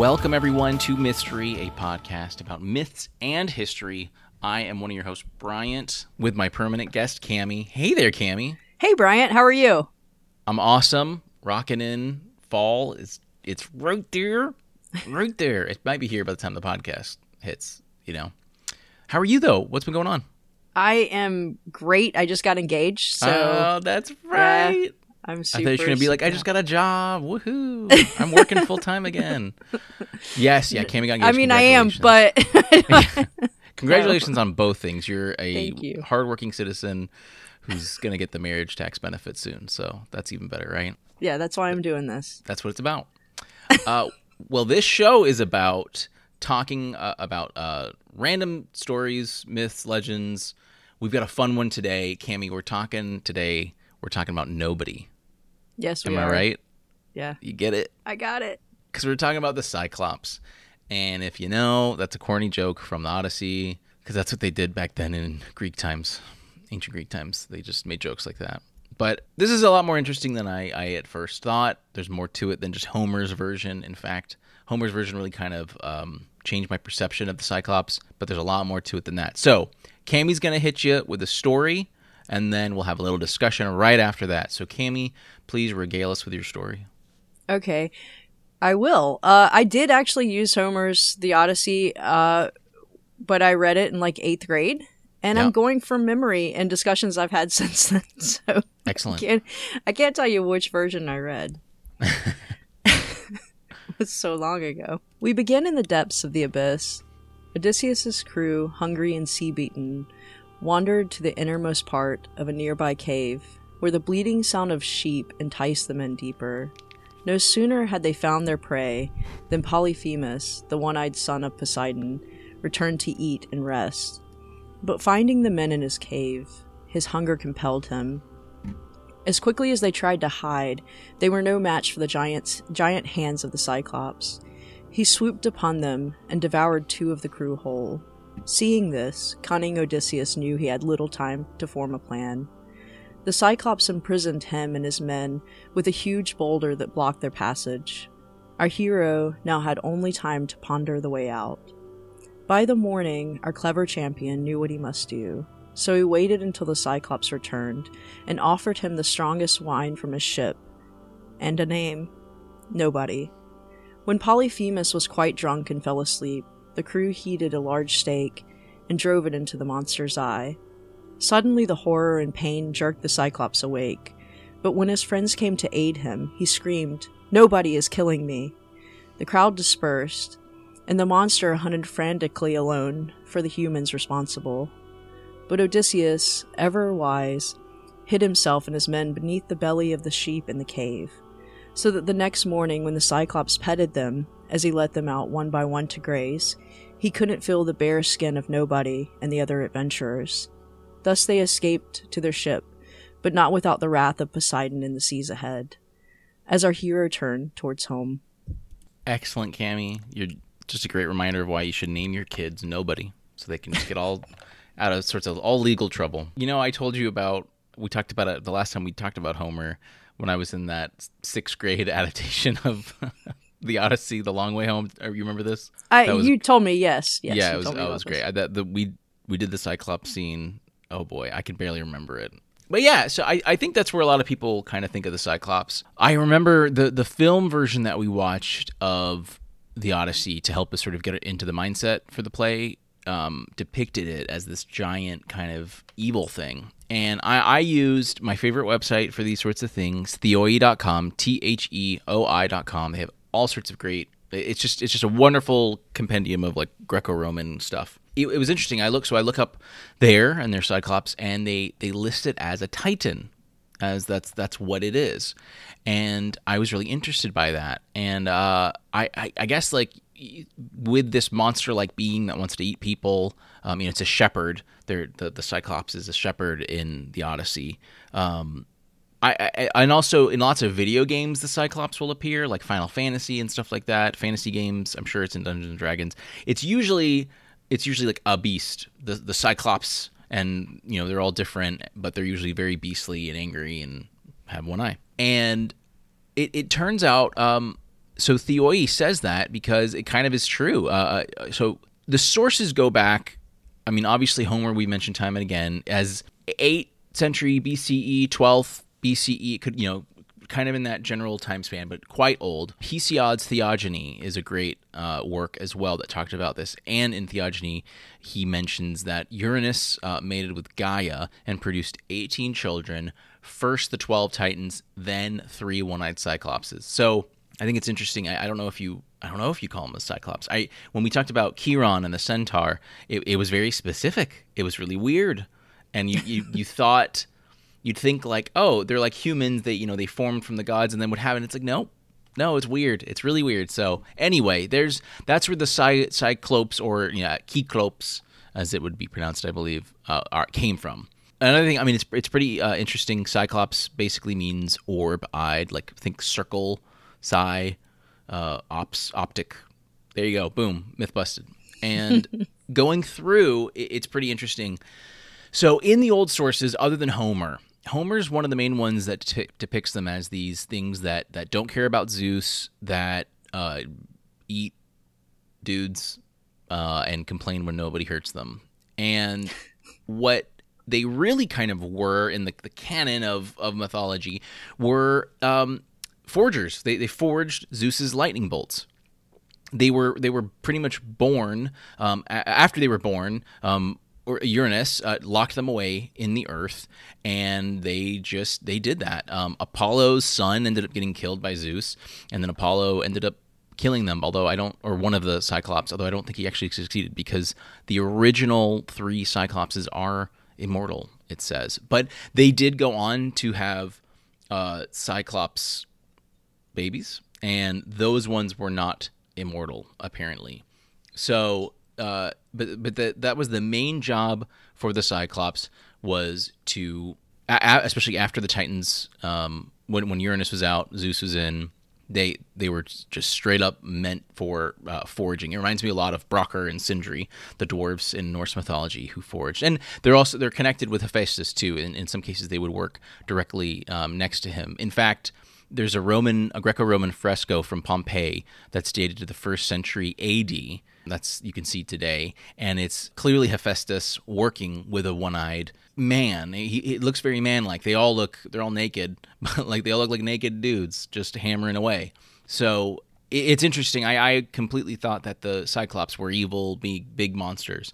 Welcome, everyone, to Mystery, a podcast about myths and history. I am one of your hosts, Bryant, with my permanent guest, Cami. Hey there, Cami. Hey, Bryant, how are you? I'm awesome. Rocking in fall. It's it's right there, right there. It might be here by the time the podcast hits. You know. How are you though? What's been going on? I am great. I just got engaged, so oh, that's right. I'm super. I thought you were gonna be like, I just got a job. Woohoo! I'm working full time again. Yes, yeah. Cami got engaged. I mean, I am, but Congratulations on both things. You're a you. hardworking citizen who's going to get the marriage tax benefit soon. So that's even better, right? yeah, that's why I'm doing this. That's what it's about. uh, well, this show is about talking uh, about uh, random stories, myths, legends. We've got a fun one today, Cami. We're talking today. We're talking about nobody. Yes, we Am I are. right? Yeah, You get it? I got it. because we're talking about the Cyclops. And if you know, that's a corny joke from the Odyssey, because that's what they did back then in Greek times, ancient Greek times. They just made jokes like that. But this is a lot more interesting than I, I at first thought. There's more to it than just Homer's version. In fact, Homer's version really kind of um, changed my perception of the Cyclops, but there's a lot more to it than that. So, Cami's going to hit you with a story, and then we'll have a little discussion right after that. So, Cami, please regale us with your story. Okay, I will. Uh, I did actually use Homer's The Odyssey, uh, but I read it in like eighth grade, and Yeah. I'm going from memory and discussions I've had since then. So Excellent. can't, I can't tell you which version I read. it was so long ago. We begin in the depths of the abyss. Odysseus's crew, hungry and sea-beaten, wandered to the innermost part of a nearby cave, where the bleating sound of sheep enticed the men deeper. No sooner had they found their prey than Polyphemus, the one-eyed son of Poseidon, returned to eat and rest. But finding the men in his cave, his hunger compelled him. As quickly as they tried to hide, they were no match for the giant's giant hands of the Cyclops. He swooped upon them and devoured two of the crew whole. Seeing this, cunning Odysseus knew he had little time to form a plan. The Cyclops imprisoned him and his men with a huge boulder that blocked their passage. Our hero now had only time to ponder the way out. By the morning, our clever champion knew what he must do, so he waited until the Cyclops returned and offered him the strongest wine from his ship. And a name Nobody. When Polyphemus was quite drunk and fell asleep, the crew heated a large stake and drove it into the monster's eye. Suddenly, the horror and pain jerked the Cyclops awake, but when his friends came to aid him, he screamed, Nobody is killing me! The crowd dispersed, and the monster hunted frantically alone for the humans responsible. But Odysseus, ever wise, hid himself and his men beneath the belly of the sheep in the cave, so that the next morning when the Cyclops petted them, as he let them out one by one to graze, he couldn't feel the bare skin of nobody and the other adventurers. Thus they escaped to their ship, but not without the wrath of Poseidon in the seas ahead. As our hero turned towards home. Excellent, Cami. You're just a great reminder of why you should name your kids nobody, so they can just get all out of sorts of all legal trouble. You know, I told you about we talked about it the last time we talked about Homer when I was in that sixth grade adaptation of the Odyssey, The Long Way Home. You remember this? I, was- you told me yes. yes yeah, it was. Oh, it was great. I, that the we we did the Cyclops scene. Oh boy, I can barely remember it. But yeah, so I, I think that's where a lot of people kind of think of the Cyclops. I remember the the film version that we watched of the Odyssey to help us sort of get it into the mindset for the play. Um, depicted it as this giant kind of evil thing. And I, I used my favorite website for these sorts of things, theoi.com, T H E O I.com. They have all sorts of great it's just it's just a wonderful compendium of like Greco-Roman stuff. It, it was interesting. I look so I look up there and their Cyclops, and they they list it as a Titan, as that's that's what it is, and I was really interested by that. And uh, I, I I guess like with this monster like being that wants to eat people, um, you know, it's a shepherd. They're, the the Cyclops is a shepherd in the Odyssey. Um, I, I and also in lots of video games the Cyclops will appear, like Final Fantasy and stuff like that. Fantasy games, I'm sure it's in Dungeons and Dragons. It's usually it's usually like a beast, the the Cyclops, and you know they're all different, but they're usually very beastly and angry and have one eye. And it, it turns out um, so Theoi says that because it kind of is true. Uh, uh so the sources go back. I mean, obviously Homer we mentioned time and again as eighth century BCE, 12th BCE. Could you know kind of in that general time span, but quite old. Hesiod's Theogony is a great uh, work as well that talked about this. And in Theogony, he mentions that Uranus uh, mated with Gaia and produced 18 children. First the 12 Titans, then three one-eyed Cyclopses. So I think it's interesting. I, I, don't know if you I don't know if you call them the Cyclops. I when we talked about Chiron and the Centaur, it, it was very specific. It was really weird, and you you, you thought you'd think like, oh, they're like humans. They you know they formed from the gods and then what happened? It's like nope. No, it's weird. It's really weird. So anyway, there's that's where the cy- cyclopes or yeah, Cyclopes, as it would be pronounced, I believe, uh, are, came from. Another thing, I mean, it's it's pretty uh, interesting. Cyclops basically means orb-eyed, like think circle, psi, uh, ops, optic. There you go. Boom, myth busted. And going through, it's pretty interesting. So in the old sources, other than Homer, Homer's one of the main ones that t- depicts them as these things that that don't care about Zeus, that uh, eat dudes uh, and complain when nobody hurts them. And what they really kind of were in the, the canon of, of mythology were um, forgers. They, they forged Zeus's lightning bolts. They were they were pretty much born um, a- after they were born. Um, or Uranus uh, locked them away in the earth, and they just they did that. Um, Apollo's son ended up getting killed by Zeus, and then Apollo ended up killing them. Although I don't, or one of the Cyclops, although I don't think he actually succeeded because the original three Cyclopses are immortal. It says, but they did go on to have uh, Cyclops babies, and those ones were not immortal apparently. So uh, but but the, that was the main job for the Cyclops was to, especially after the Titans, um, when when Uranus was out, Zeus was in. They they were just straight up meant for uh, foraging. It reminds me a lot of Brokkr and Sindri, the dwarves in Norse mythology who foraged, and they're also they're connected with Hephaestus too. In, in some cases, they would work directly um, next to him. In fact, there's a Roman, a Greco-Roman fresco from Pompeii that's dated to the first century A.D that's you can see today, and it's clearly Hephaestus working with a one-eyed man. He, looks very man-like. They all look they're all naked, but like they all look like naked dudes just hammering away. So it's interesting. I, I completely thought that the Cyclops were evil, big big monsters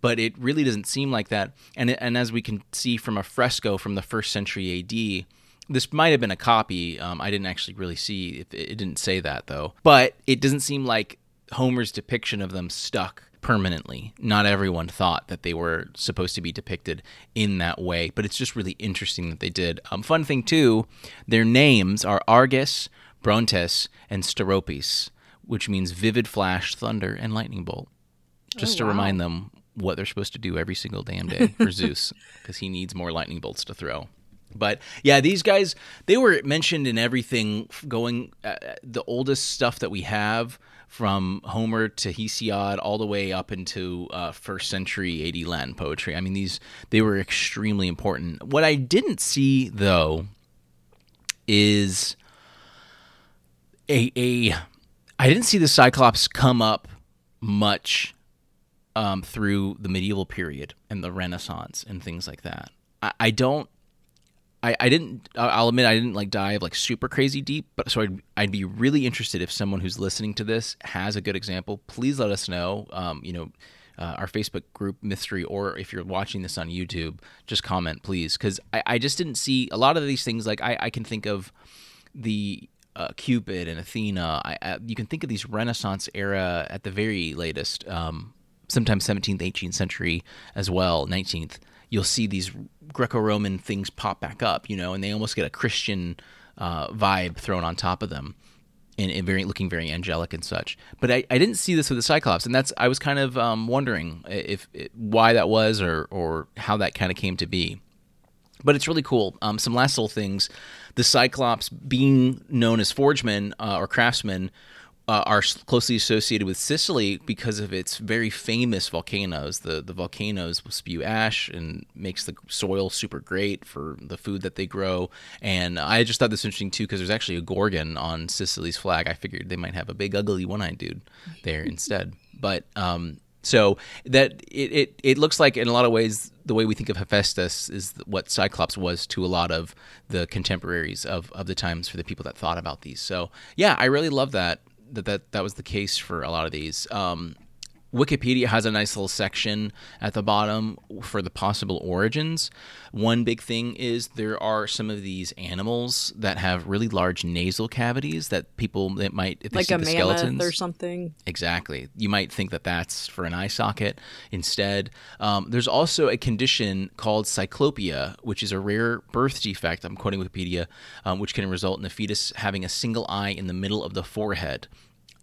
but it really doesn't seem like that. And and as we can see from a fresco from the first century A.D., this might have been a copy. Um, I didn't actually really see. It, it didn't say that though. But it doesn't seem like Homer's depiction of them stuck permanently. Not everyone thought that they were supposed to be depicted in that way, but it's just really interesting that they did. Um, fun thing too, their names are Arges, Brontes, and Steropes, which means vivid flash, thunder, and lightning bolt. Just oh, to wow. remind them what they're supposed to do every single damn day for Zeus, because he needs more lightning bolts to throw. But yeah, these guys, they were mentioned in everything going, uh, the oldest stuff that we have from Homer to Hesiod all the way up into uh, first century AD Latin poetry. I mean, these they were extremely important. What I didn't see though is a a I didn't see the Cyclops come up much um, through the medieval period and the Renaissance and things like that. I, I don't I, I didn't I'll admit I didn't like dive like super crazy deep, but so I'd, I'd be really interested if someone who's listening to this has a good example. Please let us know. Um, you know, uh, our Facebook group Mystery, or if you're watching this on YouTube, just comment please, because I, I just didn't see a lot of these things. Like I, I can think of the uh, Cupid and Athena. I, I, you can think of these Renaissance era at the very latest, um, sometimes 17th, 18th century as well, 19th you'll see these Greco-Roman things pop back up, you know, and they almost get a Christian uh, vibe thrown on top of them, and, and, very looking very angelic and such. But I, I didn't see this with the Cyclops, and that's I was kind of um, wondering if, if, why that was or or how that kind of came to be. But it's really cool. Um, some last little things: the Cyclops being known as forgemen uh, or craftsmen uh, are closely associated with Sicily because of its very famous volcanoes. The the volcanoes will spew ash and makes the soil super great for the food that they grow. And I just thought this interesting too because there's actually a gorgon on Sicily's flag. I figured they might have a big ugly one-eyed dude there instead. But um, so that it, it it looks like in a lot of ways the way we think of Hephaestus is what Cyclops was to a lot of the contemporaries of, of the times for the people that thought about these. So yeah, I really love that that that, that was the case for a lot of these. Um, Wikipedia has a nice little section at the bottom for the possible origins. One big thing is there are some of these animals that have really large nasal cavities that people that might if they like see a the mammoth skeletons or something. Exactly. You might think that that's for an eye socket instead. Um, there's also a condition called cyclopia, which is a rare birth defect. I'm quoting Wikipedia, um, which can result in the fetus having a single eye in the middle of the forehead.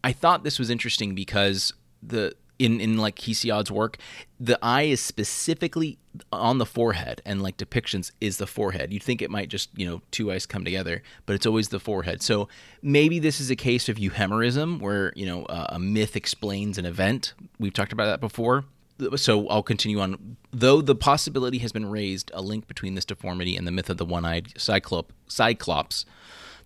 I thought this was interesting because the in in like Hesiod's work, the eye is specifically on the forehead, and like depictions is the forehead. You'd think it might just you know two eyes come together, but it's always the forehead. So maybe this is a case of euhemerism, where you know uh, a myth explains an event. We've talked about that before. So I'll continue on. Though the possibility has been raised, a link between this deformity and the myth of the one-eyed cyclop, cyclops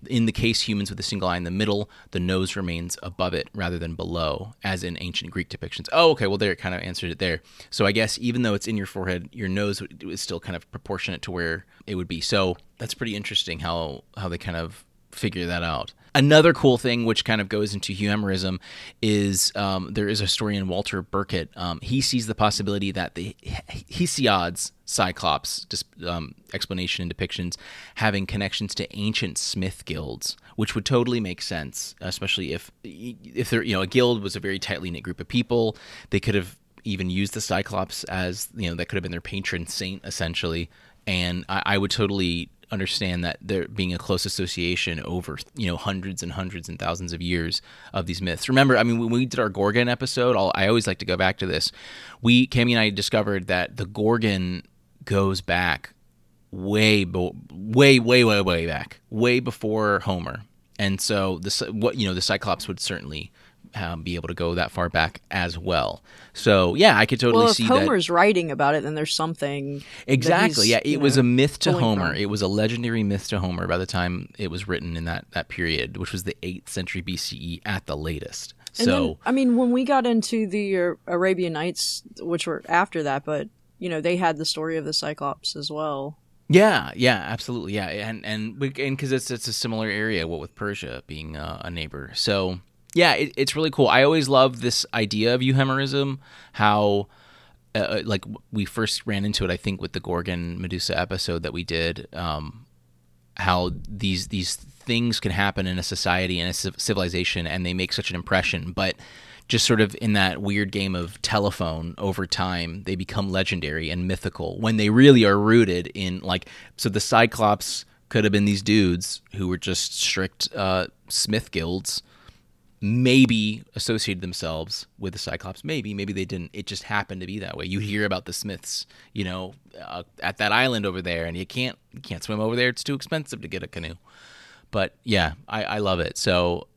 in the case humans with a single eye in the middle, the nose remains above it rather than below, as in ancient Greek depictions. Oh, okay. Well, there it kind of answered it there. So I guess even though it's in your forehead, your nose is still kind of proportionate to where it would be. So that's pretty interesting how how they kind of figure that out. Another cool thing, which kind of goes into euhemerism, is um, there is a historian Walter Burkert. Um, he sees the possibility that the Hesiod's Cyclops um, explanation and depictions having connections to ancient smith guilds, which would totally make sense, especially if if there you know a guild was a very tightly knit group of people. They could have even used the Cyclops as you know that could have been their patron saint essentially, and I, I would totally understand that there being a close association over you know hundreds and hundreds and thousands of years of these myths. Remember, I mean, when we did our Gorgon episode, I'll, i always like to go back to this. We, Cami and I, discovered that the Gorgon goes back way, way, way, way, way back, way before Homer, and so the what you know the Cyclops would certainly um, be able to go that far back as well. So yeah, I could totally well, if see Homer's that. writing about it, then there's something. Exactly. Yeah, it was know, a myth to Homer. from. It was a legendary myth to Homer by the time it was written in that that period, which was the eighth century BCE at the latest. And so then, I mean, when we got into the Arabian Nights, which were after that, but you know, they had the story of the Cyclops as well. yeah, yeah, absolutely, yeah, and and because it's it's a similar area, what with Persia being uh, a neighbor. So yeah, it, it's really cool. I always love this idea of euhemerism, how uh, uh, like we first ran into it, I think, with the Gorgon Medusa episode that we did. Um, how these these things can happen in a society and a civilization, and they make such an impression, but just sort of in that weird game of telephone over time, they become legendary and mythical when they really are rooted in like so the Cyclops could have been these dudes who were just strict uh, Smith guilds maybe associated themselves with the Cyclops. Maybe, maybe they didn't. It just happened to be that way. You hear about the Smiths, you know, uh, at that island over there, and you can't you can't swim over there. It's too expensive to get a canoe. But yeah, I, I love it. So,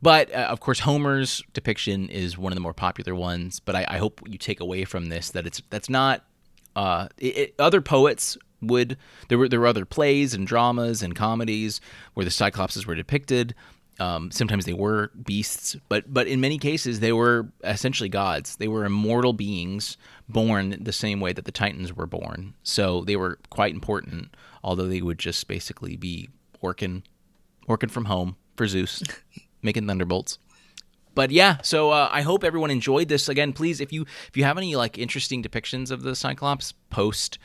but uh, of course, Homer's depiction is one of the more popular ones. But I, I hope you take away from this that it's that's not. Uh, it, it, other poets would there were there were other plays and dramas and comedies where the Cyclopses were depicted. Um, sometimes they were beasts, but but in many cases they were essentially gods. They were immortal beings born the same way that the Titans were born. So they were quite important, although they would just basically be working working from home for Zeus, making thunderbolts. But yeah, so uh, I hope everyone enjoyed this. Again, please, if you if you have any like interesting depictions of the Cyclops, post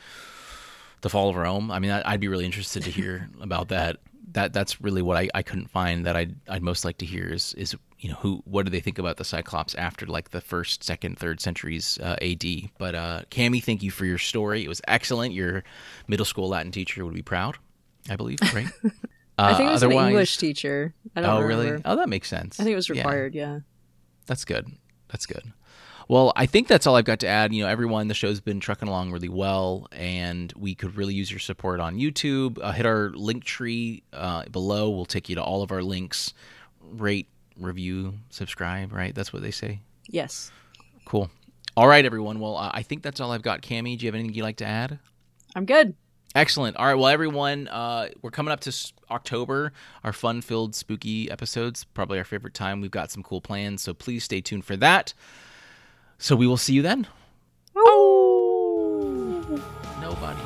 the fall of Rome. I mean, I'd be really interested to hear about that that that's really what I, I couldn't find that I'd, I'd most like to hear is is you know who what do they think about the Cyclops after like the first second third centuries uh, AD but uh, Cami thank you for your story it was excellent your middle school Latin teacher would be proud I believe right I think it was Uh, otherwise- an English teacher. I don't oh remember. really oh that makes sense I think it was Yeah. required. Yeah. That's good. That's good. Well, I think that's all I've got to add. You know, everyone, the show's been trucking along really well, and we could really use your support on YouTube. Uh, hit our link tree uh, below. We'll take you to all of our links. Rate, review, subscribe. Right? That's what they say. Yes. Cool. All right, everyone. Well, uh, I think that's all I've got. Cami, do you have anything you'd like to add? I'm good. Excellent. All right. Well, everyone, uh, we're coming up to October, our fun filled, spooky episodes, probably our favorite time. We've got some cool plans, so please stay tuned for that. So we will see you then. Oh. Nobody.